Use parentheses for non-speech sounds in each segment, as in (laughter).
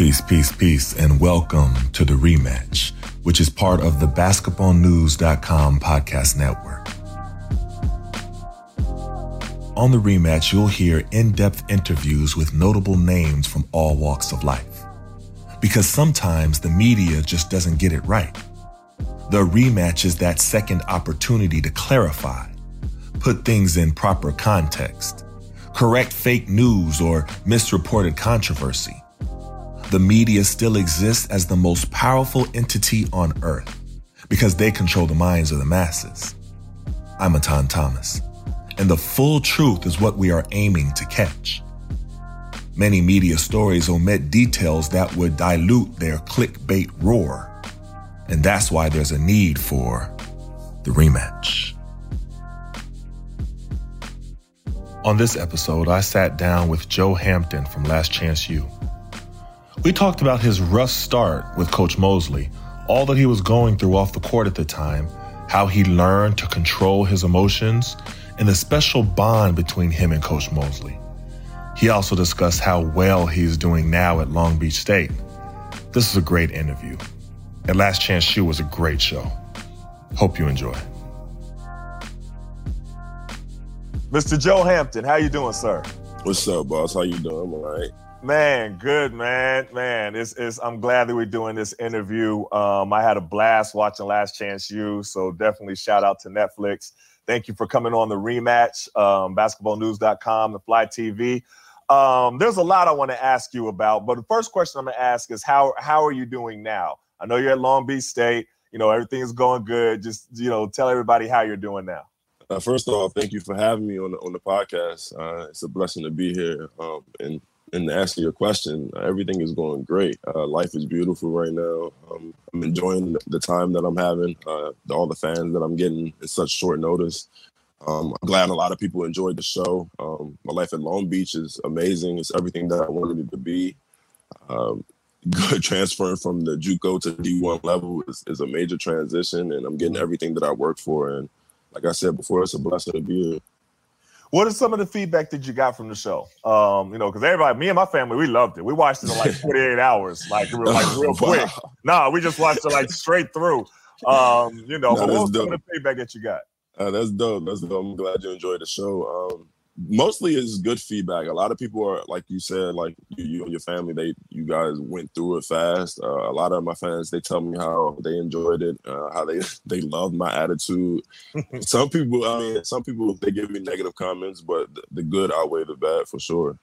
Peace, peace, peace, and welcome to the rematch, which is part of the basketballnews.com podcast network. On the rematch, you'll hear in depth interviews with notable names from all walks of life. Because sometimes the media just doesn't get it right. The rematch is that second opportunity to clarify, put things in proper context, correct fake news or misreported controversy the media still exists as the most powerful entity on earth because they control the minds of the masses. I'm Etan Thomas, and the full truth is what we are aiming to catch. Many media stories omit details that would dilute their clickbait roar, and that's why there's a need for the rematch. On this episode, I sat down with Joe Hampton from Last Chance U we talked about his rough start with Coach Mosley, all that he was going through off the court at the time, how he learned to control his emotions, and the special bond between him and Coach Mosley. He also discussed how well he's doing now at Long Beach State. This is a great interview. And Last Chance U was a great show. Hope you enjoy. Mr. Joe Hampton, how you doing, sir? What's up, boss? How you doing? I'm all right. Man, good man, man. It's, it's I'm glad that we're doing this interview. Um, I had a blast watching Last Chance U, so definitely shout out to Netflix. Thank you for coming on the rematch, um, basketballnews.com, the Fly TV. Um, there's a lot I want to ask you about, but the first question I'm going to ask is how how are you doing now? I know you're at Long Beach State. You know everything's going good. Just you know, tell everybody how you're doing now. Uh, first of all, thank you for having me on the on the podcast. Uh, it's a blessing to be here, um, and and to answer your question, everything is going great. Uh, life is beautiful right now. Um, I'm enjoying the time that I'm having, uh, all the fans that I'm getting in such short notice. Um, I'm glad a lot of people enjoyed the show. Um, my life at Long Beach is amazing. It's everything that I wanted it to be. Um, (laughs) good transferring from the JUCO to D1 level is, is, a major transition, and I'm getting everything that I worked for. And like I said before, it's a blessing to be here. What is some of the feedback that you got from the show? Um, you know, because everybody, me and my family, we loved it. We watched it in like (laughs) 48 hours, like, like real (laughs) quick. Nah, we just watched it like straight through. Um, you know, no, what was some of the feedback that you got? Uh, that's dope. That's dope. I'm glad you enjoyed the show. Um, mostly is good feedback. A lot of people are like you said, like you, you and your family, they you guys went through it fast. Uh, a lot of my fans, they tell me how they enjoyed it, uh, how they (laughs) they love my attitude. (laughs) some people, I mean, some people they give me negative comments, but the, the good outweigh the bad for sure.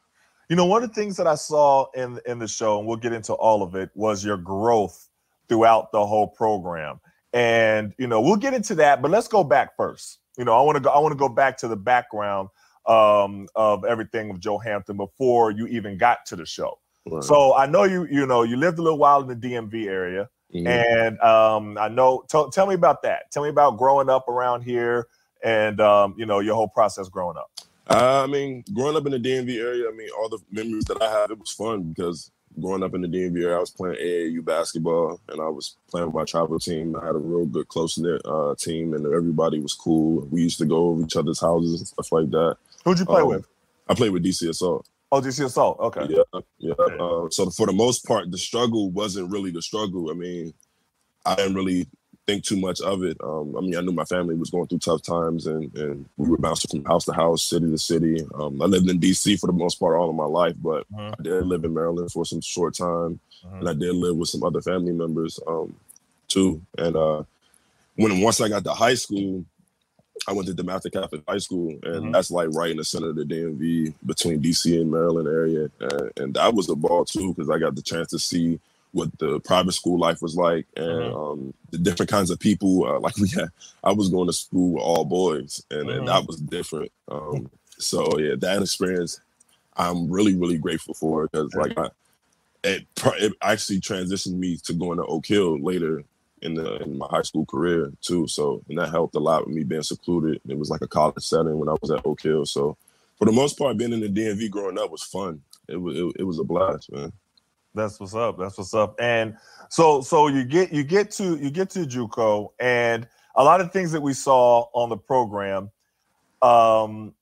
You know, one of the things that I saw in in the show, and we'll get into all of it, was your growth throughout the whole program. And you know, we'll get into that, but let's go back first. You know, I want to go. I want to go back to the background um, of everything of Joe Hampton before you even got to the show. Right. So I know you, you know, you lived a little while in the DMV area, and um, I know. T- tell me about that. Tell me about growing up around here, and um, you know, your whole process growing up. Uh, I mean, growing up in the DMV area, I mean, all the memories that I have, it was fun because growing up in the DMV area, I was playing AAU basketball and I was playing with my travel team. I had a real good, close knit uh, team, and everybody was cool. We used to go over each other's houses and stuff like that. Who'd you play um, with? I played with DC Assault. Oh, DC Assault. Okay. Yeah, yeah. Okay. Uh, so for the most part, the struggle wasn't really the struggle. I mean, I didn't really think too much of it. Um, I mean, I knew my family was going through tough times, and and we were bouncing from house to house, city to city. Um, I lived in DC for the most part all of my life, but uh-huh. I did live in Maryland for some short time, uh-huh. and I did live with some other family members um, too. And uh, when once I got to high school, I went to DeMatha Catholic High School, and mm-hmm. that's like right in the center of the DMV between DC and Maryland area, and, and that was a ball too because I got the chance to see what the private school life was like and mm-hmm. um, the different kinds of people. Uh, (laughs) like we had, I was going to school with all boys, and, mm-hmm. and that was different. Um, (laughs) so yeah, that experience, I'm really really grateful for because like I, it, it actually transitioned me to going to Oak Hill later in the in my high school career too. So and that helped a lot with me being secluded. It was like a college setting when I was at Oak Hill. So for the most part, being in the DMV growing up was fun. It was it, it was a blast, man. That's what's up. That's what's up. And so so you get you get to you get to JUCO and a lot of things that we saw on the program. Um,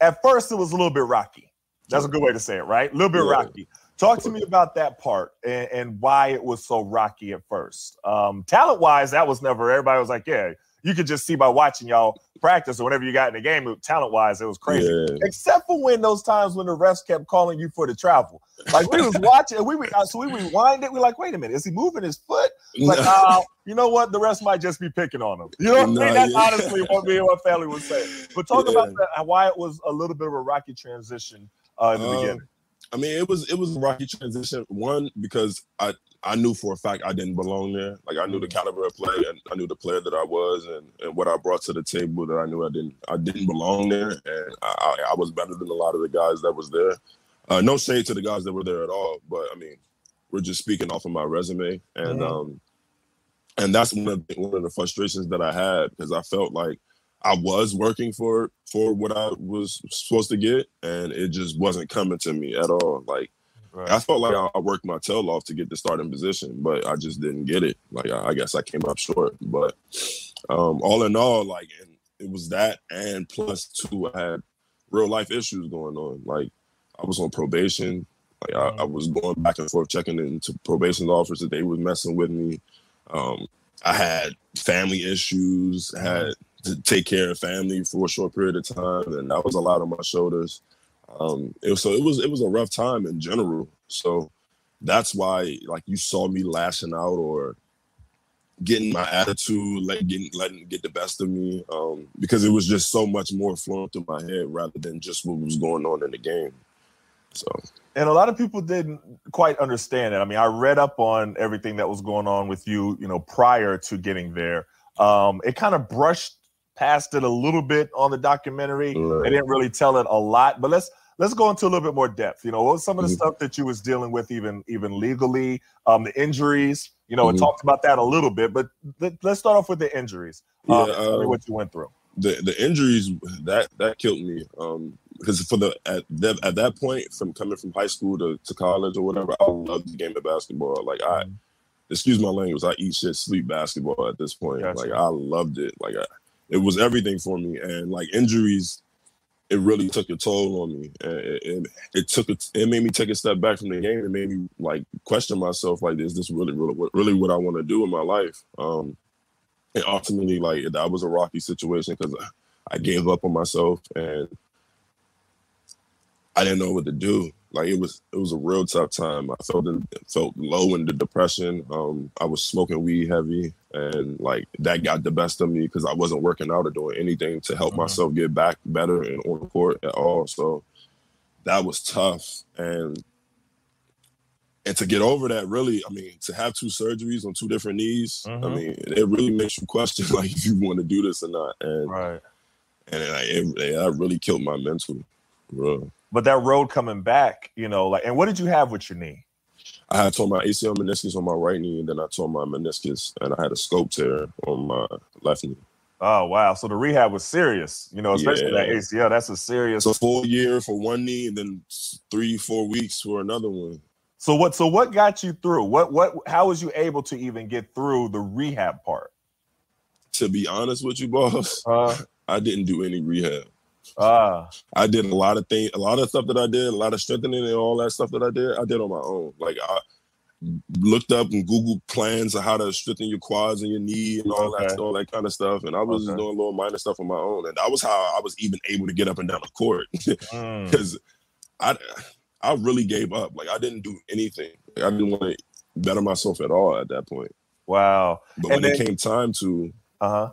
at first, it was a little bit rocky. That's a good way to say it, right? A little bit yeah. rocky. Talk to me about that part and, and, why it was so rocky at first. Um, talent wise, that was never, everybody was like, yeah, you could just see by watching y'all practice or whatever you got in the game, talent wise, it was crazy. Yeah. Except for when those times when the refs kept calling you for the travel. Like we was watching, we were, so we rewind it. We're like, wait a minute, is he moving his foot? Like, oh, you know what? The rest might just be picking on him. You know what I mean? That's yeah. honestly what me and my family would say. But talk yeah. about that, why it was a little bit of a rocky transition uh, in the um, beginning. I mean, it was it was a rocky transition. One because I I knew for a fact I didn't belong there. Like I knew the mm. caliber of play and I knew the player that I was and, and what I brought to the table that I knew I didn't I didn't belong there and I, I, I was better than a lot of the guys that was there. Uh, no shade to the guys that were there at all, but I mean, we're just speaking off of my resume and mm-hmm. um and that's one of the, one of the frustrations that I had because I felt like I was working for for what I was supposed to get, and it just wasn't coming to me at all. Like right. I felt like I, worked my tail off to get the starting position, but I just didn't get it. Like I, I guess I came up short. But um, all in all, like it was that, and plus two, I had real life issues going on. Like I was on probation. Like I, I was going back and forth checking into probation officers. They was messing with me. Um, I had family issues. Had to take care of family for a short period of time, and that was a lot on my shoulders. Um, it was, so it was it was a rough time in general. So that's why like you saw me lashing out or getting my attitude, like getting letting get the best of me, um, because it was just so much more flowing through my head rather than just what was going on in the game. So and a lot of people didn't quite understand it. I mean, I read up on everything that was going on with you, you know, prior to getting there. Um, it kind of brushed past it a little bit on the documentary. Right. They didn't really tell it a lot, but let's let's go into a little bit more depth. You know, what was some of the mm-hmm. stuff that you was dealing with, even even legally, um, the injuries. You know, mm-hmm. it talked about that a little bit, but th- let's start off with the injuries. Um, yeah, um, what you went through. The the injuries that that killed me. Um, because for the at that at that point, from coming from high school to, to college or whatever, I loved the game of basketball. Like I, mm-hmm. excuse my language, I eat shit, sleep basketball at this point. Gotcha. Like I loved it. Like I, it was everything for me. And like injuries, it really took a toll on me. And it, it, it took it, it made me take a step back from the game. It made me like question myself, like, is this really, really, really what I want to do in my life? Um, and ultimately, like that was a rocky situation because I gave up on myself and I didn't know what to do like it was it was a real tough time. I felt in, felt low in the depression. Um, I was smoking weed heavy, and like that got the best of me because I wasn't working out or doing anything to help mm-hmm. myself get back better and on court at all. So that was tough, and and to get over that, really, I mean, to have two surgeries on two different knees, mm-hmm. I mean, it really makes you question (laughs) like if you want to do this or not. And right, and it, it, it really killed my mental, bro. But that road coming back, you know, like, and what did you have with your knee? I had torn my ACL meniscus on my right knee, and then I tore my meniscus, and I had a scope tear on my left knee. Oh wow! So the rehab was serious, you know, especially yeah. that ACL. That's a serious. So full year for one knee, and then three, four weeks for another one. So what? So what got you through? What? What? How was you able to even get through the rehab part? To be honest with you, boss, uh, (laughs) I didn't do any rehab. Ah. I did a lot of things, a lot of stuff that I did, a lot of strengthening and all that stuff that I did, I did on my own. Like I looked up and Google plans of how to strengthen your quads and your knee and all okay. that, all that kind of stuff. And I was okay. doing little minor stuff on my own. And that was how I was even able to get up and down the court. Because (laughs) mm. I I really gave up. Like I didn't do anything. Like, I didn't want to better myself at all at that point. Wow. But and when then, it came time to uh-huh.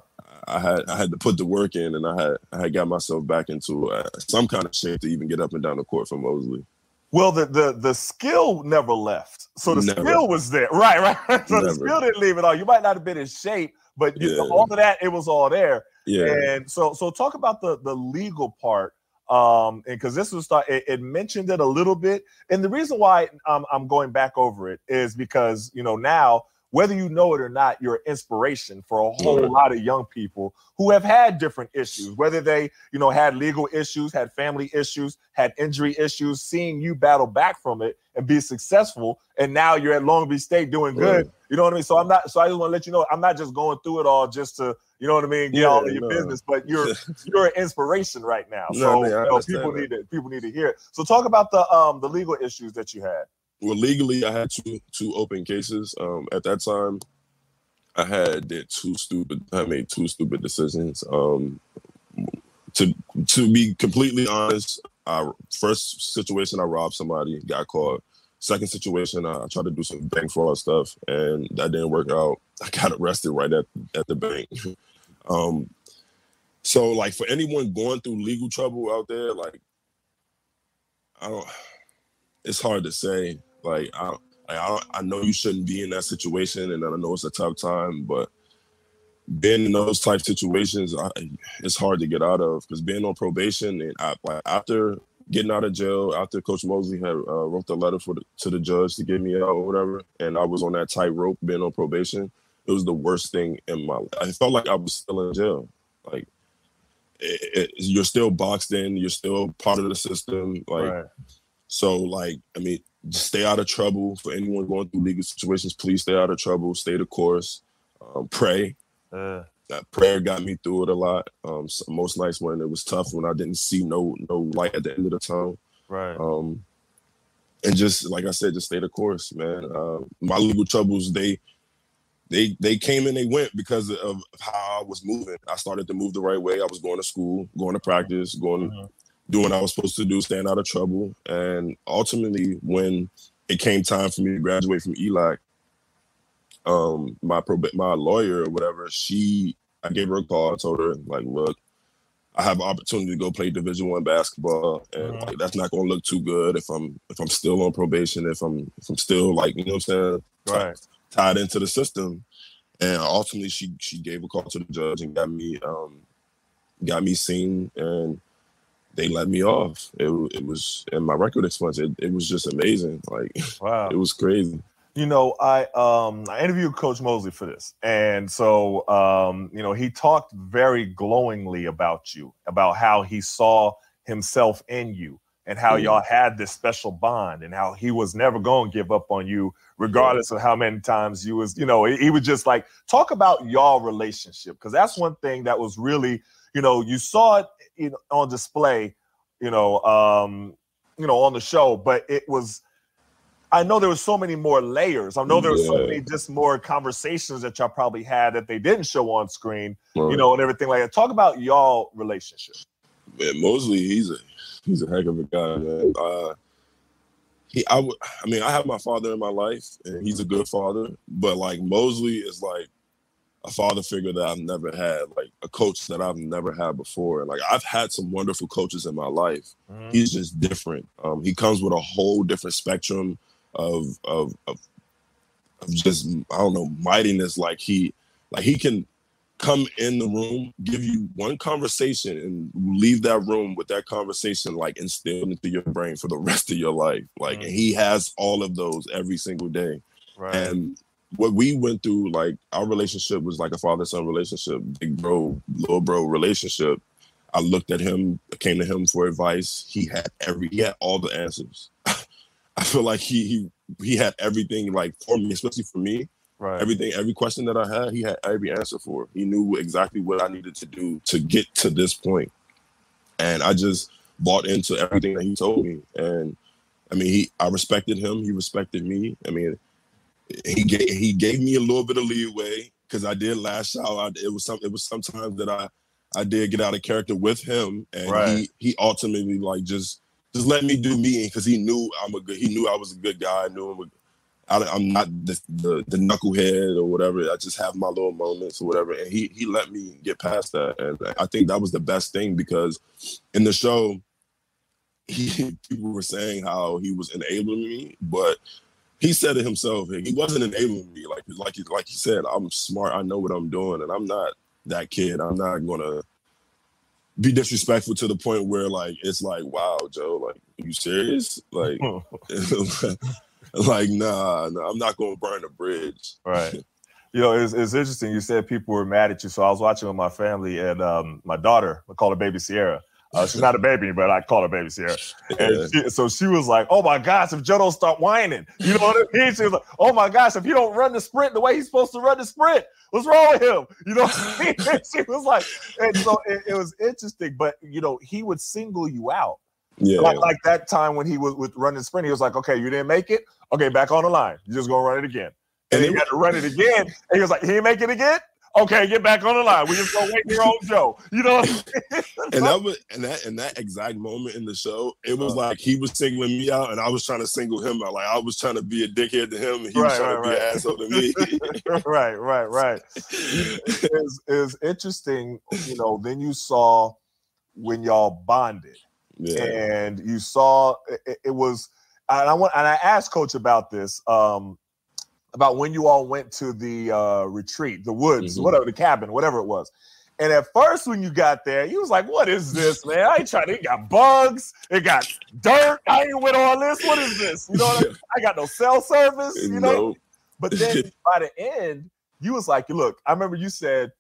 I had I had to put the work in, and I had I had got myself back into uh, some kind of shape to even get up and down the court for Mosley. Well, the the the skill never left, so the never. skill was there, (laughs) right? Right. So never. the skill didn't leave at all. You might not have been in shape, but you yeah. all of that it was all there. Yeah. And so so talk about the the legal part um, and because this was start, it, it, mentioned it a little bit, and the reason why um, I'm going back over it is because you know now whether you know it or not, you're an inspiration for a whole lot of young people who have had different issues, whether they, you know, had legal issues, had family issues, had injury issues, seeing you battle back from it and be successful. And now you're at Long Beach State doing good. You know what I mean? So I'm not, so I just want to let you know, I'm not just going through it all just to, you know what I mean, get yeah, all of your no. business, but you're (laughs) you're an inspiration right now. So no, man, you know, people that. need to people need to hear it. So talk about the um the legal issues that you had well, legally, I had two two open cases. Um, at that time, I had did two stupid. I made two stupid decisions. Um, to to be completely honest, I first situation I robbed somebody, got caught. Second situation, I, tried to do some bank fraud stuff, and that didn't work out. I got arrested right at at the bank. (laughs) um, so like for anyone going through legal trouble out there, like I don't it's hard to say. Like I, I, I know you shouldn't be in that situation, and I know it's a tough time, but being in those type situations, I, it's hard to get out of because being on probation and I, like after getting out of jail, after Coach Mosley had uh, wrote the letter for the, to the judge to get me out or whatever, and I was on that tightrope being on probation, it was the worst thing in my life. I felt like I was still in jail. Like it, it, you're still boxed in, you're still part of the system. Like right. So, like, I mean, just stay out of trouble. For anyone going through legal situations, please stay out of trouble. Stay the course. Um, pray. Uh. That prayer got me through it a lot. Um, so most nights when it was tough, when I didn't see no no light at the end of the tunnel. Right. Um, and just like I said, just stay the course, man. Uh, my legal troubles, they they they came and they went because of how I was moving. I started to move the right way. I was going to school, going to practice, going uh-huh doing what I was supposed to do, staying out of trouble. And ultimately, when it came time for me to graduate from ELAC, um, my prob- my lawyer or whatever, she I gave her a call. I told her like, look, I have an opportunity to go play Division One basketball, and mm-hmm. like, that's not going to look too good if I'm if I'm still on probation, if I'm if I'm still like you know what I'm saying, right. tied into the system. And ultimately, she she gave a call to the judge and got me um got me seen and they let me off. It, it was and my record expense. It, it was just amazing. Like (laughs) wow, it was crazy. You know, I um I interviewed Coach Mosley for this, and so um you know he talked very glowingly about you, about how he saw himself in you, and how mm. y'all had this special bond, and how he was never going to give up on you, regardless of how many times you was. You know, he, he would just like talk about y'all relationship because that's one thing that was really you know, you saw it you know, on display, you know, um, you know, on the show, but it was. I know there was so many more layers. I know there was yeah. so many just more conversations that y'all probably had that they didn't show on screen, right. you know, and everything like that. Talk about y'all relationship. Man, Mosley, he's a he's a heck of a guy, man. Uh, he, I, w- I mean, I have my father in my life, and he's a good father. But like Mosley is like a father figure that I've never had, like a coach that I've never had before. Like I've had some wonderful coaches in my life. Mm-hmm. He's just different. Um, he comes with a whole different spectrum of, of of of just I don't know mightiness. Like he like he can come in the room, give you one conversation, and leave that room with that conversation like instilled into your brain for the (laughs) rest of your life. Like mm-hmm. he has all of those every single day. Right. And what we went through, like our relationship was like a father son relationship, big bro, little bro relationship. I looked at him, came to him for advice. He had every, he had all the answers. (laughs) I feel like he he he had everything like for me, especially for me. Right. Everything, every question that I had, he had every answer for. He knew exactly what I needed to do to get to this point. And I just bought into everything that he told me. And I mean, he I respected him. He respected me. I mean, he gave he gave me a little bit of leeway because I did lash out. I, it was some it was sometimes that I I did get out of character with him, and right. he he ultimately like just just let me do me because he knew I'm a good he knew I was a good guy. I knew him. I, am not the, the, the knucklehead or whatever. I just have my little moments or whatever, and he he let me get past that, and I think that was the best thing because in the show, he, (laughs) people were saying how he was enabling me, but he said it himself. He wasn't enabling me. Like like like he said, I'm smart. I know what I'm doing, and I'm not that kid. I'm not gonna be disrespectful to the point where like it's like, wow, Joe, like, you serious? Like, (laughs) (laughs) like, nah, nah, I'm not gonna burn a bridge. Right. (laughs) You know, it's, it's interesting. You said people were mad at you. So I was watching with my family and um, my daughter, I call her baby Sierra. Uh, she's not a baby, but I call her baby Sierra. (laughs) And she, so she was like, "Oh my gosh, if Joe don't start whining, you know what I mean?" She was like, "Oh my gosh, if he don't run the sprint the way he's supposed to run the sprint, what's wrong with him?" You know, I mean? (laughs) (laughs) she was like, and so it, it, was interesting. But you know, he would single you out. Yeah, like like that time when he was with running sprint, he was like, "Okay, you didn't make it. Okay, back on the line. You're just gonna run it again." And, and he had to run it again. And he was like, "He didn't make it again." Okay, get back on the line. We just gonna wait your own Joe. You know, and that was and that in that exact moment in the show, it was like he was singling me out, and I was trying to single him out. Like I was trying to be a dickhead to him, and he right, was trying right, to be right. an asshole to me. right, (laughs) right, right. It's, it's interesting, you know. Then you saw when y'all bonded, yeah. and you saw it, it was. And I want, and I asked Coach about this. Um, about when you all went to the uh, retreat, the woods, mm-hmm. whatever, the cabin, whatever it was. And at first, when you got there, you was like, "What is this, man? I ain't trying. It got bugs. It got dirt. I ain't with all this. What is this? You know, I, mean? (laughs) I, got no cell service. You know." But (laughs) then by the end, you was like, "Look, I remember you said."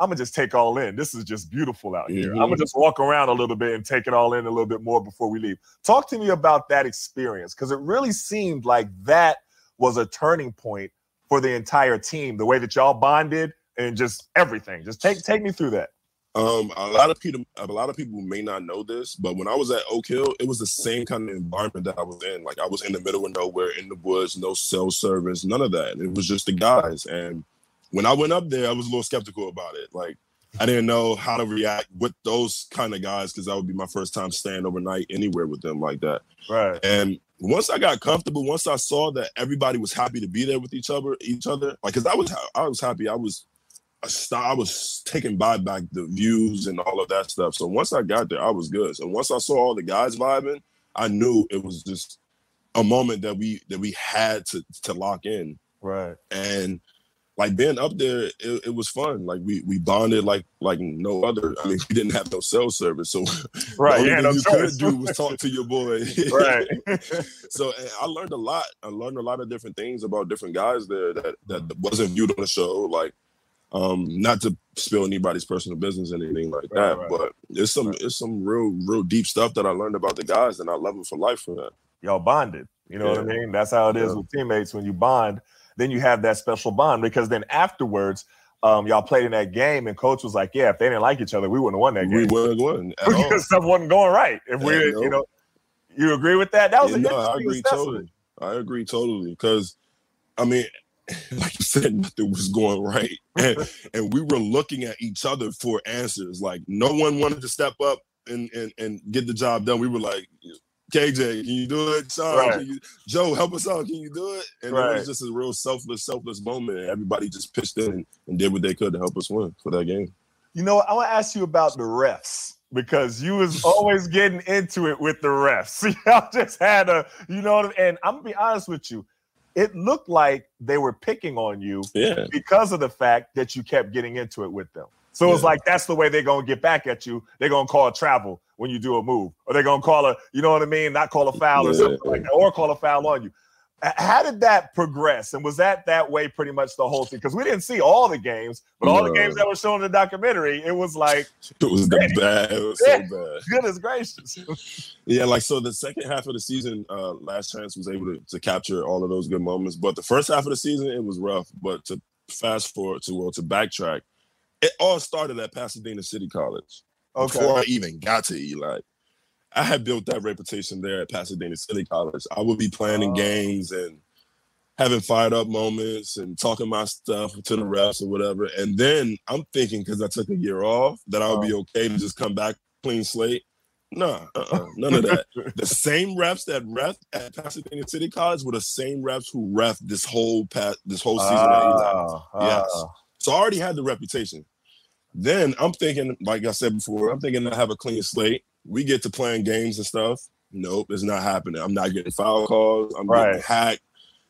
I'm gonna just take all in. This is just beautiful out here. Mm-hmm. I'm gonna just walk around a little bit and take it all in a little bit more before we leave. Talk to me about that experience because it really seemed like that was a turning point for the entire team, the way that y'all bonded and just everything. Just take take me through that. Um, a lot of people, a lot of people may not know this, but when I was at Oak Hill, it was the same kind of environment that I was in. Like I was in the middle of nowhere, in the woods, no cell service, none of that. It was just the guys. And when I went up there, I was a little skeptical about it. Like I didn't know how to react with those kind of guys because that would be my first time staying overnight anywhere with them like that. Right. And once I got comfortable, once I saw that everybody was happy to be there with each other, each other, like because I was I was happy. I was I was taken by back the views and all of that stuff. So once I got there, I was good. So once I saw all the guys vibing, I knew it was just a moment that we that we had to to lock in. Right. And like being up there, it, it, was fun. Like we we bonded like like no other. I mean, (laughs) we didn't have no cell service, so (laughs) right. yeah, no you choice. could do was talk to your boy. (laughs) right. so I learned a lot. I learned a lot of different things about different guys there that that wasn't viewed on the show. Like, um, not to spill anybody's personal business or anything like that, right, but it's some it's some real real deep stuff that I learned about the guys, and I love them for life for that. Y'all bonded. You know yeah. what I mean? That's how it is yeah. with teammates when you bond then you have that special bond because then afterwards, um, y'all played in that game, and coach was like, "Yeah, if they didn't like each other, we wouldn't have won that game. We wouldn't have won (laughs) because stuff wasn't going right. If we, you know, you agree with that? That was yeah, no, I agree totally. I agree totally because, I mean, (laughs) like you said, nothing was going right, and, (laughs) and we were looking at each other for answers. Like no one wanted to step up and and and get the job done. We were like, KJ, can you do it? Sean, right. you, Joe, help us out. Can you do it? And right. it was just a real selfless, selfless moment. Everybody just pitched in and, and did what they could to help us win for that game. You know, I want to ask you about the refs because you was (laughs) always getting into it with the refs. (laughs) Y'all just had a, you know, and I'm gonna be honest with you, it looked like they were picking on you yeah. because of the fact that you kept getting into it with them. So yeah. it's like that's the way they're gonna get back at you. They're gonna call travel when you do a move, Are they're gonna call a, you know what I mean, not call a foul or something like that, or call a foul on you. How did that progress? And was that that way pretty much the whole thing? Because we didn't see all the games, but all no. the games that were shown in the documentary, it was like (laughs) it was the bad. It was so bad. Goodness gracious. (laughs) yeah, like so the second half of the season, uh, Last Chance was able to, to capture all of those good moments. But the first half of the season, it was rough. But to fast forward to well to backtrack, it all started at Pasadena City College. Okay. Before I even got to ELAC, I had built that reputation there at Pasadena City College. I would be planning uh, games and having fired up moments and talking my stuff to the refs or whatever. And then I'm thinking because I took a year off that I would be uh. okay to just come back clean slate. Nah, uh-uh, none of that. (laughs) the same refs that ref at Pasadena City College were the same refs who ref this whole past this whole season uh, at ELAC. Ah, yes. So I already had the reputation. Then I'm thinking, like I said before, I'm thinking I have a clean slate. We get to playing games and stuff. Nope, it's not happening. I'm not getting foul calls. I'm right. getting hacked.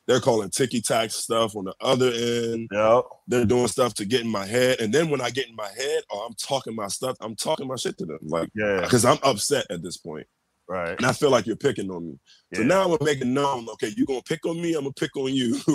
they're calling ticky tack stuff on the other end. Yep. They're doing stuff to get in my head. And then when I get in my head, oh, I'm talking my stuff, I'm talking my shit to them. Like, Yeah. because I'm upset at this point. Right. And I feel like you're picking on me. So now I'm gonna make it known, okay, you're gonna pick on me, I'm gonna pick on you. (laughs)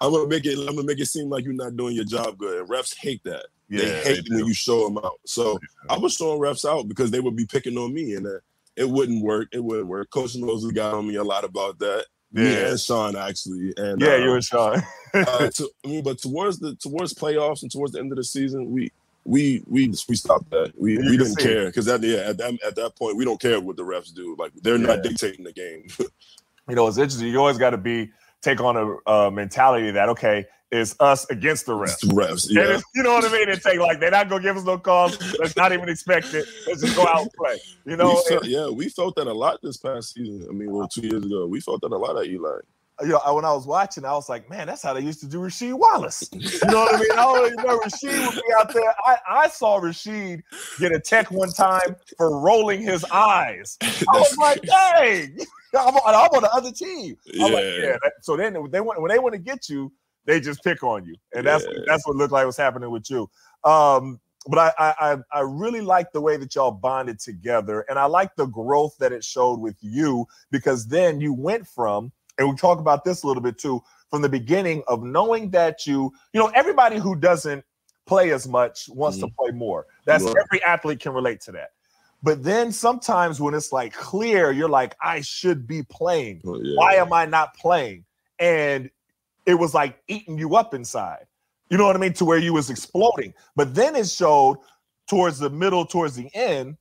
I'm gonna make it, I'm gonna make it seem like you're not doing your job good. And refs hate that. Yeah. they hate when you show them out. So I was showing refs out because they would be picking on me, and uh, it wouldn't work. It wouldn't work. Coach Mosley got on me a lot about that. Me Yeah. and Sean actually. And Yeah, uh, you and Sean. uh, (laughs) to, I mean, but towards the towards playoffs and towards the end of the season, we we we we stopped that. We You we didn't care because at the yeah, at that at that point we don't care what the refs do. Like they're not dictating the game. (laughs) you know, it's interesting. You always got to be take on a uh, mentality that okay, it's us against the It's refs. refs, yeah. it's- you know what I mean? And take like they're not gonna give us no calls. Let's not even expect it. Let's just go out and play. You know, we felt, yeah, we felt that a lot this past season. I mean, well, two years ago, we felt that a lot at ELAC. You know, when I was watching, I was like, man, that's how they used to do Rasheed Wallace. You know what I mean? I always know Rasheed would be out there. I, I saw Rasheed get a tech one time for rolling his eyes. I was like, dang, (laughs) I'm on, I'm on the other team. I'm like, Yeah. yeah. so then they want when they want to get you, they just pick on you, and that's Yeah. that's what looked like was happening with you. Um, but I, I I I really like the way that y'all bonded together, and I like the growth that it showed with you because then you went from, and we talk about this a little bit too, from the beginning of knowing that you, you know, everybody who doesn't play as much wants to mm-hmm. play more. That's Right. every athlete can relate to that. But then sometimes when it's like clear, you're like, I should be playing. Oh, yeah. Why am I not playing? And it was like eating you up inside. You know what I mean? To where you was exploding. But then it showed towards the middle, towards the end,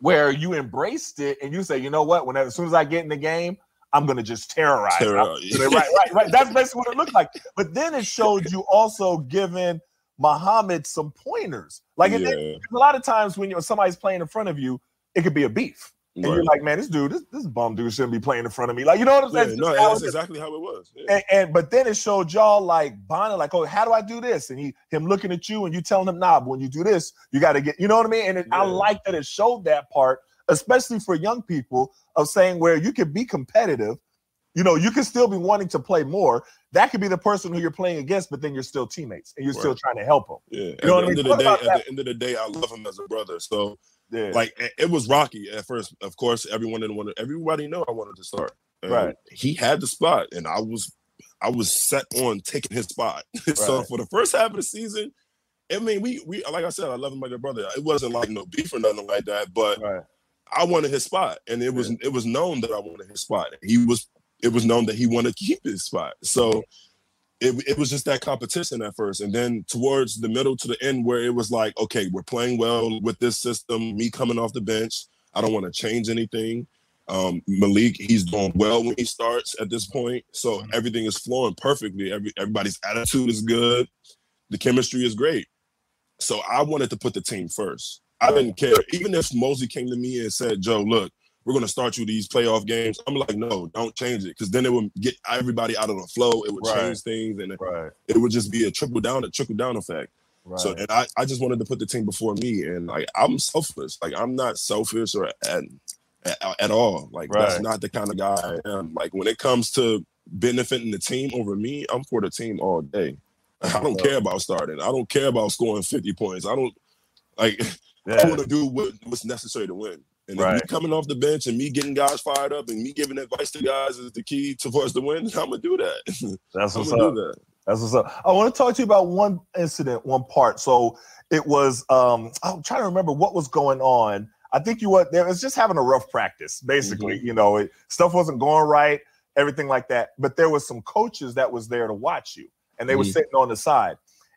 where you embraced it and you say, you know what? When as soon as I get in the game, I'm gonna just terrorize. Right, right, right. That's basically what it looked like. But then it showed you also giving Muhammad some pointers. Like it, yeah, a lot of times when you somebody's playing in front of you, it could be a beef. And you're like, man, this dude, this, this bum dude shouldn't be playing in front of me. Like, you know what I'm Yeah, saying? no, It's just that's exactly how it was. Yeah. and, and but then it showed y'all like bonding, like, oh, how do I do this? And he him looking at you and you telling him, nah, but when you do this, you got to get, you know what I mean? And it, I like that it showed that part, especially for young people, of saying where you can be competitive. You know, you can still be wanting to play more. That could be the person who you're playing against, but then you're still teammates and you're still trying to help them. Yeah, at know what I the end of the day, at the end of the day, I love him as a brother. So Yeah. like it- it was rocky at first. Of course, everyone didn't want to. Everybody know I wanted to start. And Right. He had the spot, and I was, I was set on taking his spot. (laughs) Right. so for the first half of the season, I mean, we we like I said, I love him like a brother. It wasn't like no beef or nothing like that, but right. I wanted his spot, and it was it was known that I wanted his spot. He was it was known that he wanted to keep his spot. So it, it was just that competition at first, and then towards the middle to the end, where it was like, okay, we're playing well with this system. Me coming off the bench, I don't want to change anything. Um, Malik, he's doing well when he starts at this point, so everything is flowing perfectly. Every everybody's attitude is good, the chemistry is great. So I wanted to put the team first. I didn't care. Even if Mosley came to me and said, Joe, look, we're going to start you these playoff games. I'm like, no, don't change it. Because then it would get everybody out of the flow. It would Right. change things and it, Right. it would just be a trickle down, a trickle down effect. Right. So, and I, I just wanted to put the team before me. And like, I'm selfless. Like, I'm not selfish or at, at, at all. Like, that's not the kind of guy I am. Like, when it comes to benefiting the team over me, I'm for the team all day. (laughs) I don't care about starting. I don't care about scoring 50 points. I don't like I want to do what, what's necessary to win. And if Right. me coming off the bench and me getting guys fired up and me giving advice to guys is the key towards the win, (laughs) I'm gonna do that. That's what's up. that. That's what's up. I want to talk to you about one incident, one part. So it was um I'm trying to remember what was going on. I think you were there was just having a rough practice, basically. You know, it, stuff wasn't going right, everything like that. But there was some coaches that was there to watch you, and they were Mhm. sitting on the side.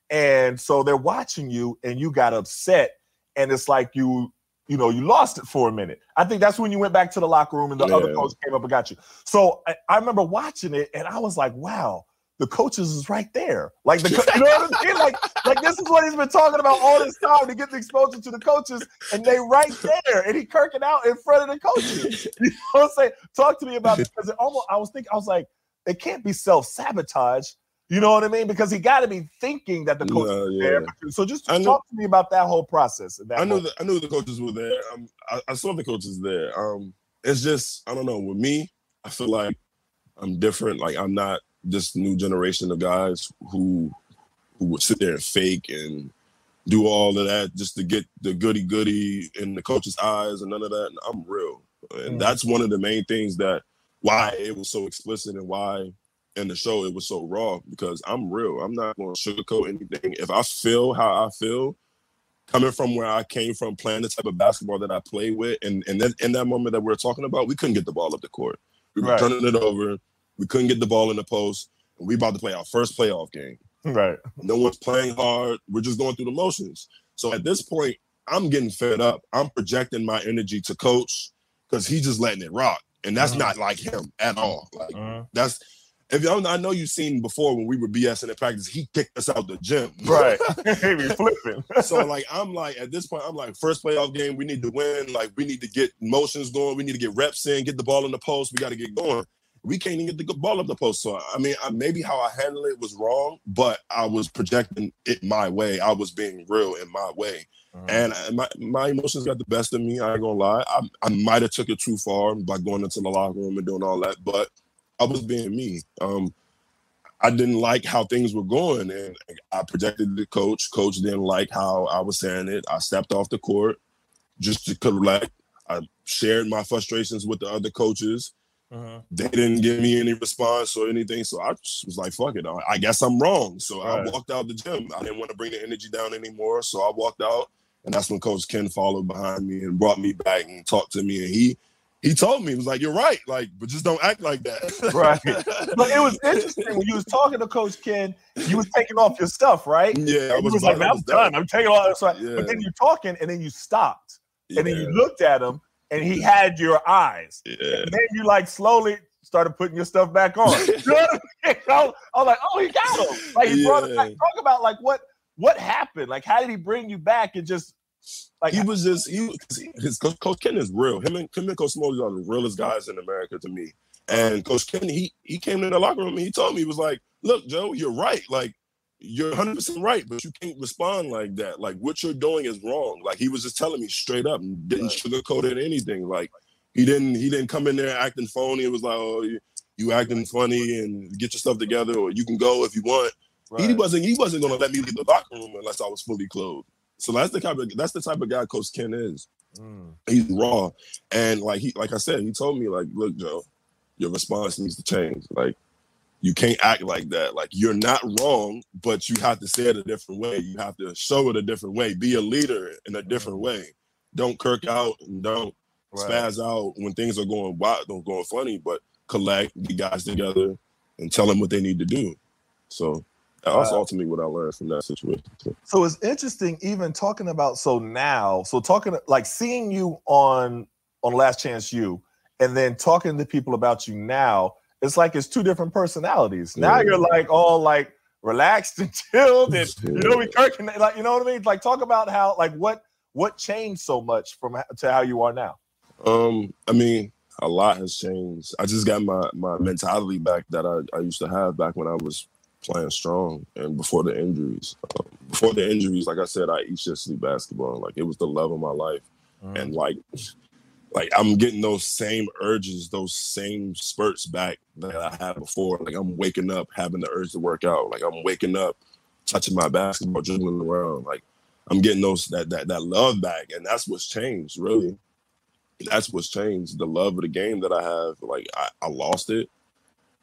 And so they're watching you, and you got upset, and it's like you, you know, you lost it for a minute. I think that's when you went back to the locker room, and the other Yeah. coach came up and got you. So I, I remember watching it, and I was like, wow the coaches is right there. Like the, co- you know what I'm (laughs) saying? Like, like this is what he's been talking about all this time to get the exposure to the coaches, and they right there, and he kirking out in front of the coaches. (laughs) You know what I'm saying? Talk to me about this because it almost I was thinking I was like, it can't be self sabotage. You know what I mean? Because he got to be thinking that the coach is yeah. there. So just know- talk to me about that whole process. That I knew that I knew the coaches were there. Um, I, I saw the coaches there. Um, it's just I don't know. With me, I feel like I'm different. Like I'm not this new generation of guys who who would sit there and fake and do all of that just to get the goody goody in the coach's eyes and none of that. And I'm real, and mm. that's one of the main things that why it was so explicit and why in the show it was so raw because I'm real. I'm not going to sugarcoat anything. If I feel how I feel, coming from where I came from, playing the type of basketball that I play with, and and then in that moment that we are talking about, we couldn't get the ball up the court. We were right. turning it over. We couldn't get the ball in the post. And we about to play our first playoff game. Right. No one's playing hard. We're just going through the motions. So at this point, I'm getting fed up. I'm projecting my energy to coach because he's just letting it rock. And that's uh-huh. not like him at all. Like uh-huh. that's if y'all, I know you've seen before when we were BSing in practice, he kicked us out the gym. Right. (laughs) (laughs) he be flipping. so like I'm like at this point, I'm like first playoff game, we need to win. Like we need to get motions going. We need to get reps in, get the ball in the post. We got to get going. We can't even get the ball up the post. So I mean, I, maybe how I handled it was wrong, but I was projecting it my way. I was being real in my way. Mm-hmm. And my, my emotions got the best of me. I ain't gonna lie. I, I might have took it too far by going into the locker room and doing all that, but I was being me. Um, I didn't like how things were going, and I projected the coach. Coach didn't like how I was saying it. I stepped off the court just to collect. I shared my frustrations with the other coaches. Uh-huh. They didn't give me any response or anything, so I was like, "Fuck it, I guess I'm wrong." So right. I walked out the gym. I didn't want to bring the energy down anymore, so I walked out, and that's when Coach Ken followed behind me and brought me back and talked to me, and he he told me, he was like, You're right, like, but just don't act like that. (laughs) right. But it was interesting when you was talking to Coach Ken, you was taking off your stuff, right? Yeah. I was, was like, I'm done. I'm taking all this. Yeah. But then you're talking and then you stopped. And yeah. then you looked at him and he had your eyes. Yeah. And then you like slowly started putting your stuff back on. (laughs) you know what I, mean? (laughs) I, was, I was like, oh, he got him. Like he yeah. brought it back. Talk about like what what happened? Like, how did he bring you back and just like he was just he his coach, coach Ken is real. Him and him and Coach Smalley are the realest guys in America to me. And Coach Ken, he he came in the locker room and he told me he was like, "Look, Joe, you're right. Like you're 100 percent right, but you can't respond like that. Like what you're doing is wrong. Like he was just telling me straight up, didn't right. sugarcoat it anything. Like he didn't he didn't come in there acting phony. It was like, oh, you, you acting funny and get your stuff together, or you can go if you want. Right. He wasn't he wasn't gonna let me leave the locker room unless I was fully clothed. So that's the type of that's the type of guy Coach Ken is. Mm. He's raw, and like he like I said, he told me like, look, Joe, your response needs to change. Like you can't act like that. Like you're not wrong, but you have to say it a different way. You have to show it a different way. Be a leader in a different mm. way. Don't kirk out and don't right. spaz out when things are going wild, don't going funny, but collect, the guys together, and tell them what they need to do. So that's uh, ultimately what I learned from that situation. Too. So it's interesting, even talking about so now, so talking like seeing you on on Last Chance U, and then talking to people about you now. It's like it's two different personalities. Now yeah. you're like all like relaxed and (laughs) chilled, and you know we kirking like you know what I mean. Like talk about how like what what changed so much from to how you are now. Um, I mean, a lot has changed. I just got my my mentality back that I, I used to have back when I was playing strong and before the injuries. Um, before the injuries, like I said, I eat shit sleep basketball. Like it was the love of my life. Mm. And like like I'm getting those same urges, those same spurts back that I had before. Like I'm waking up having the urge to work out. Like I'm waking up touching my basketball, dribbling around. Like I'm getting those that that that love back. And that's what's changed, really. That's what's changed. The love of the game that I have. Like I, I lost it.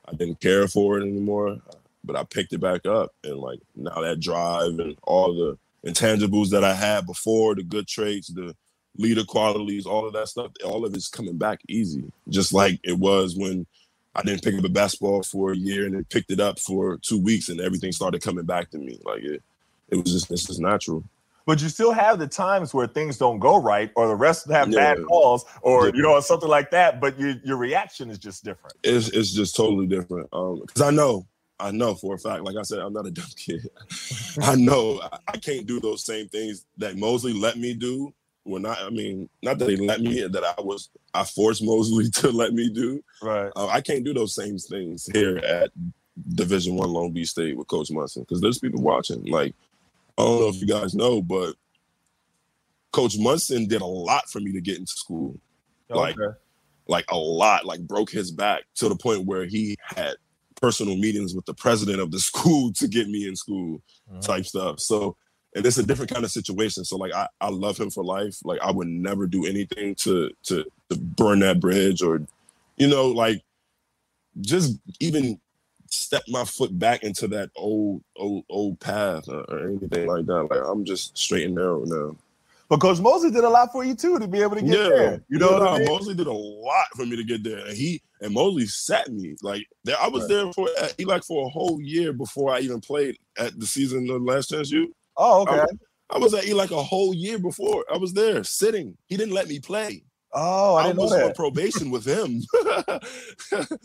I didn't care for it anymore but I picked it back up and like now that drive and all the intangibles that I had before, the good traits, the leader qualities, all of that stuff, all of it's coming back easy. Just like it was when I didn't pick up a basketball for a year and then picked it up for two weeks and everything started coming back to me. Like it it was just this is natural. But you still have the times where things don't go right, or the rest have yeah. bad calls, or you know, something like that. But your your reaction is just different. It's it's just totally different. Um, because I know I know for a fact, like I said, I'm not a (laughs) dumb kid. (laughs) I know I, I, can't do those same things that Mosley let me do. When I, I mean, not that he let me, that I was, I forced Mosley (laughs) to let me do. Right. Uh, I can't do those same things here at Division One Long Beach State with Coach Monson because there's people watching. Like, I don't know if you guys know, but Coach Monson did a lot for me to get into school. Okay. Like, like a lot, like broke his back to the point where he had personal meetings with the president of the (laughs) school to get me in school Mm-hmm. type stuff. So and it's a different kind of situation. So like I, I love him for life. Like I would never do anything to to to burn that bridge or you know, like just even step my foot back into that old old old path or, or anything like that. Like I'm just straight and narrow now. But Coach Mosley did a lot for you too to be able to get yeah, there. You know yeah, what I mean? Mosley did a lot for me to get there, and he and Mosley sat me like there. I was Right. there for he like for a whole year before I even played at the season of Last Chance U. Oh, okay. I was at E like a whole year before. I was there sitting. He didn't let me play. Oh, I I, didn't know was on probation with him. (laughs)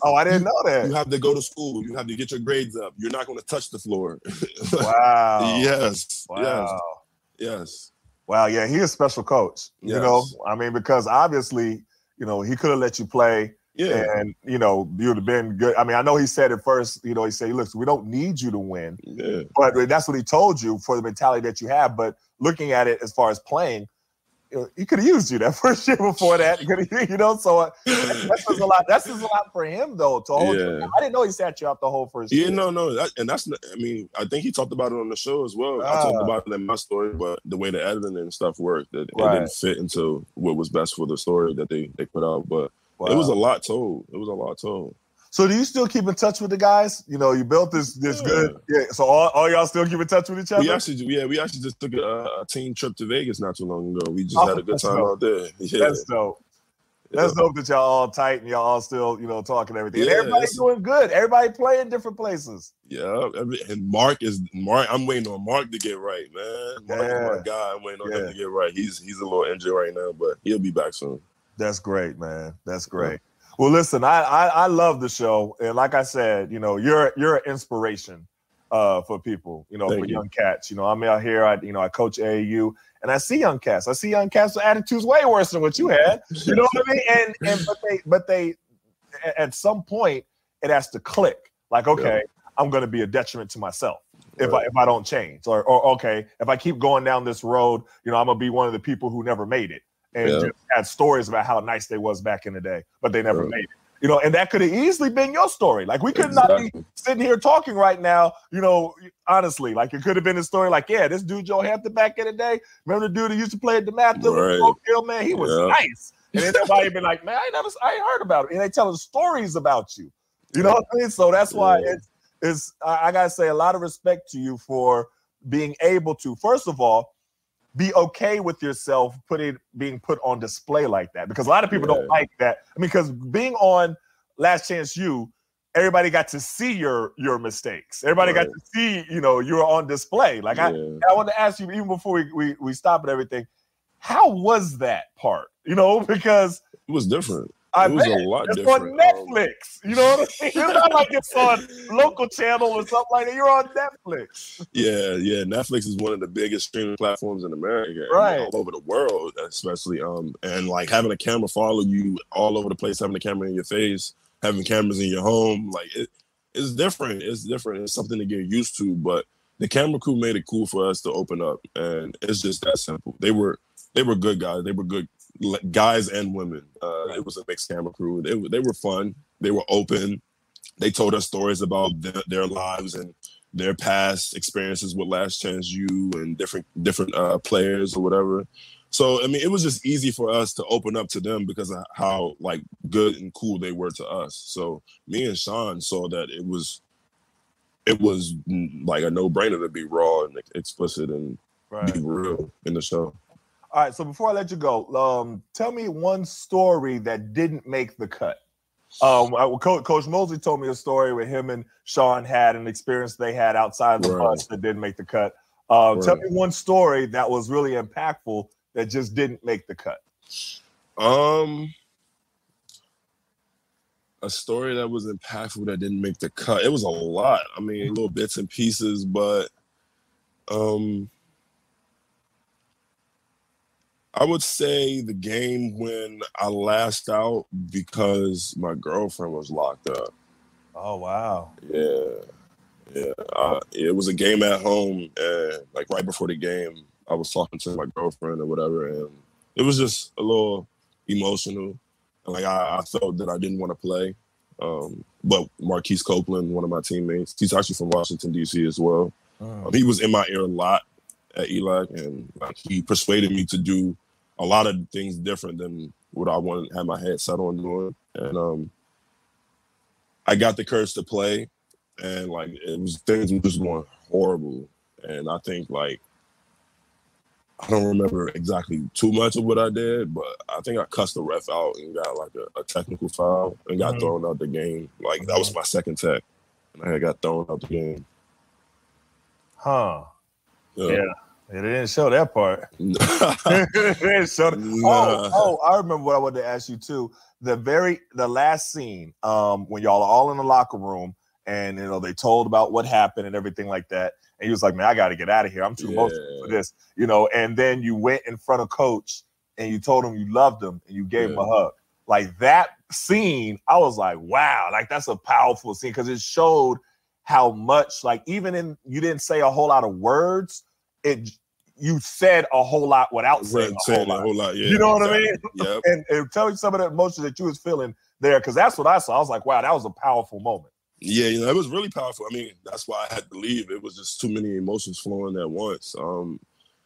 Oh, I didn't know that. you have to go to school. You have to get your grades up. You're not going to touch the floor. (laughs) Wow. yes. Wow. Yes. Yes. Wow. Yeah, he is a special coach. You know, I mean, because obviously, you know, he could have let you play Yeah. and, you know, you would have been good. I mean, I know he said at first, you know, he said, look, we don't need you to win. Yeah. But that's what he told you for the mentality that you have. But looking at it as far as playing, he could have used you that (laughs) first year before that. You know, so uh, that says a lot. That says a lot for him, though. To hold you. Yeah. I didn't know he sat you out the whole first Yeah, year. no, no, that, and that's. I mean, I think he talked about it on the show as well. I Ah. talked about it in my story, but the way the editing and stuff worked, it, it Right. didn't fit into what was best for the story that they they put out. But it was a lot told. It was a lot told. So do you still keep in touch with the guys? You know, you built this this Yeah. good. Yeah. So all, all y'all still keep in touch with each other. We actually, yeah, we actually just took a, a team trip to Vegas not too long ago. We just Oh, had a good time dope. out there. (laughs) Yeah, That's dope. That's dope that y'all all tight and y'all all still, you know, talking everything. And Yeah, everybody doing good. Everybody playing different places. Yeah, and Mark is Mark. I'm waiting on Mark to get right, man. Mark Yeah. is my guy. I'm waiting on Yeah. him to get right. He's he's a little injured right now, but he'll be back soon. That's great, man. That's great. Well, listen, I, I I love the show, and like I said, you know, you're you're an inspiration uh, for people, you know, Thank for you. young cats. You know, I'm out here. I you know I coach AAU, and I see young cats. I see young cats with attitudes way worse than what you had. You know what I mean? And and but they but they at some point it has to click. Like, okay, I'm going to be a detriment to myself if I if I don't change, or or okay, if I keep going down this road, you know, I'm gonna be one of the people who never made it and Yeah. just had stories about how nice they was back in the day, but they never Right. made it. You know, and that could have easily been your story. Like we could not be sitting here talking right now, you know, honestly. Like it could have been a story like, yeah, this dude Joe Hampton back in the day. Remember the dude who used to play at the with Right. Hill, man? He was Yeah. nice. And then everybody been like, man, I never I ain't heard about it. And they telling stories about you. You know what I mean? So that's why it's it's I, I gotta say a lot of respect to you for being able to, first of all, be okay with yourself putting being put on display like that. Because a lot of people don't like that. I mean, because being on Last Chance U, everybody got to see your your mistakes. Everybody got to see, you know, you were on display. Like I I want to ask you, even before we, we, we stop and everything, how was that part? You know, (laughs) because It was different. I it was bet a lot it's different. on Netflix. you know what I mean? (laughs) It's not like it's on local channel or something like that. You're on Netflix. Yeah, yeah. Netflix is one of the biggest streaming platforms in America, Right. all over the world, especially. Um, and like having a camera follow you all over the place, having a camera in your face, having cameras in your home, like it, it's different. It's different. It's something to get used to. But the camera crew made it cool for us to open up, and it's just that simple. They were they were good guys. They were good guys and women. Uh, It was a mixed camera crew. They were- they were fun. They were open. They told us stories about their, their lives and their past experiences with Last Chance U and different different uh, players or whatever. So I mean, it was just easy for us to open up to them because of how like good and cool they were to us. So me and Sean saw that it was it was mm, like a no brainer to be raw and explicit and be real in the show. All right. So before I let you go, um, tell me one story that didn't make the cut. Um, I- Coach, Coach Mosley told me a story where him and Sean had an experience they had outside the Right. bus that didn't make the cut. Um, Tell me one story that was really impactful that just didn't make the cut. Um, a story that was impactful that didn't make the cut. It was a lot. I mean, little bits and pieces, but um, I would say the game when I lashed out because my girlfriend was locked up. Oh wow. Yeah, yeah. Uh, it was a game at home, and like right before the game, I was talking to my girlfriend or whatever, and it was just a little emotional. And like I, I felt that I didn't want to play. Um, but Marquise Copeland, one of my teammates, he's actually from Washington D.C. as well. Um, he was in my ear a lot at ELAC, and like he persuaded me to do a lot of things different than what I wanted had my head set on doing. And um, I got the courage to play, and like it was things were just going horrible. And I think like I don't remember exactly too much of what I did, but I think I cussed the ref out and got like a, a technical foul and got Mhm. thrown out the game. Like that was my second tech, and I got thrown out the game. Huh. Yeah. Yeah. It didn't show that part. (laughs) (laughs) Yeah. show that. Nah. Oh, oh, I remember what I wanted to ask you too. The very the last scene, um, when y'all are all in the locker room and you know they told about what happened and everything like that. And he was like, Man, I gotta get out of here. I'm too emotional for this, you know. And then you went in front of coach and you told him you loved him and you gave him a hug. Like that scene, I was like, wow, like that's a powerful scene because it showed how much, like, even in you didn't say a whole lot of words, it you said a whole lot without saying a whole a lot. whole lot. Yeah, You know what I mean? Yep. (laughs) And, and tell me some of the emotion that you was feeling there, because that's what I saw. I was like, wow, that was a powerful moment. Yeah, you know, it was really powerful. I mean, that's why I had to leave. It was just too many emotions flowing at once. Um,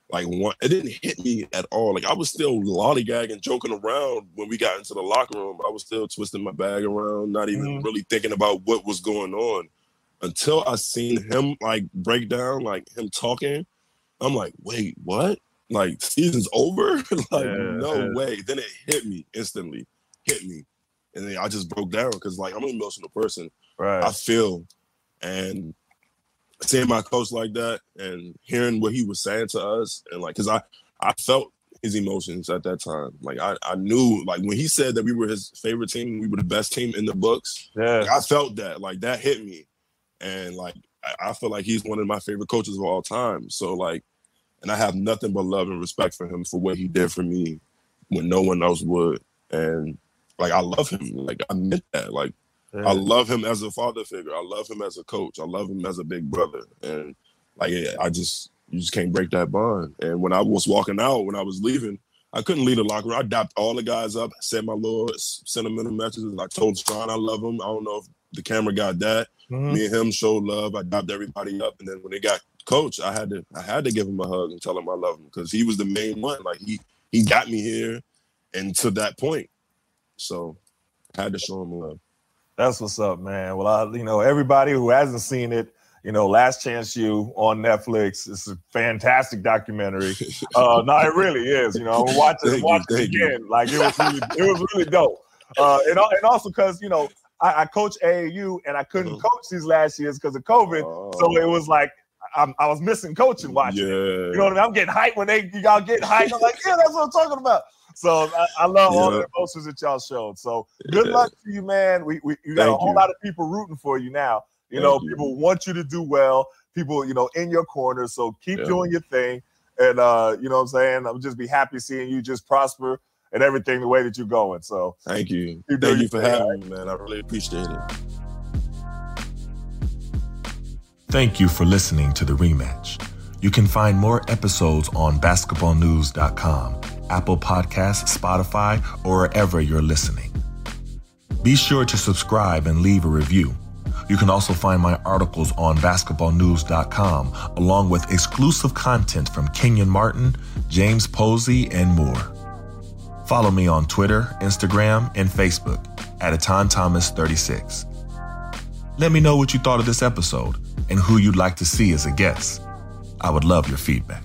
like one, it didn't hit me at all. Like I was still lollygagging, joking around when we got into the locker room. I was still twisting my bag around, not even Mhm. really thinking about what was going on until I seen him like break down, like him talking. I'm like, wait, what? Like season's over? (laughs) like Yeah, no yeah. way. Then it hit me instantly, hit me, and then I just broke down because like I'm an emotional person. Right. I feel. And seeing my coach like that and hearing what he was saying to us and like because I I felt his emotions at that time. Like I, I knew like when he said that we were his favorite team, we were the best team in the books. Yeah. Like, I felt that. Like that hit me. And like I, feel like he's one of my favorite coaches of all time. So like and I have nothing but love and respect for him for what he did for me when no one else would. And like I love him. Like I meant that. Like I love him as a father figure. I love him as a coach. I love him as a big brother. And like yeah, I just you just can't break that bond. And when I was walking out, when I was leaving, I couldn't leave the locker room. I dapped all the guys up, said my little sentimental messages. I told Strong I love him. I don't know if the camera got that. Mhm. Me and him showed love. I dapped everybody up. And then when they got coach, I had to I had to give him a hug and tell him I love him because he was the main one. Like he he got me here and to that point. So I had to show him love. That's what's up, man. Well, I, you know, everybody who hasn't seen it, you know, Last Chance U on Netflix. It's a fantastic documentary. (laughs) Uh, no, it really is. You know, I'm watching, you, watching it thank you. again. Like it was really, it was really dope. Uh, and, and also because you know I, I coach AAU and I couldn't Mhm. coach these last years because of COVID, so it was like I'm, I was missing coaching watching. Oh. yeah. You know what I mean? I'm getting hyped when they y'all get hyped. I'm like, yeah, that's what I'm talking about. So I, I love all the emotions that y'all showed. So good Yeah. luck to you, man. We, we you got a whole you. lot of people rooting for you now. You Thank know, you. people want you to do well. People, you know, in your corner. So keep Yeah. doing your thing. And uh, you know what I'm saying? I'm just be happy seeing you just prosper and everything the way that you're going. So Thank you. You Thank you for thing, having me, man. I really appreciate it. Thank you for listening to the rematch. You can find more episodes on basketballnews.com, Apple Podcasts, Spotify, or wherever you're listening. Be sure to subscribe and leave a review. You can also find my articles on basketballnews.com, along with exclusive content from Kenyon Martin, James Posey, and more. Follow me on Twitter, Instagram, and Facebook at Etan Thomas 36. Let me know what you thought of this episode and who you'd like to see as a guest. I would love your feedback.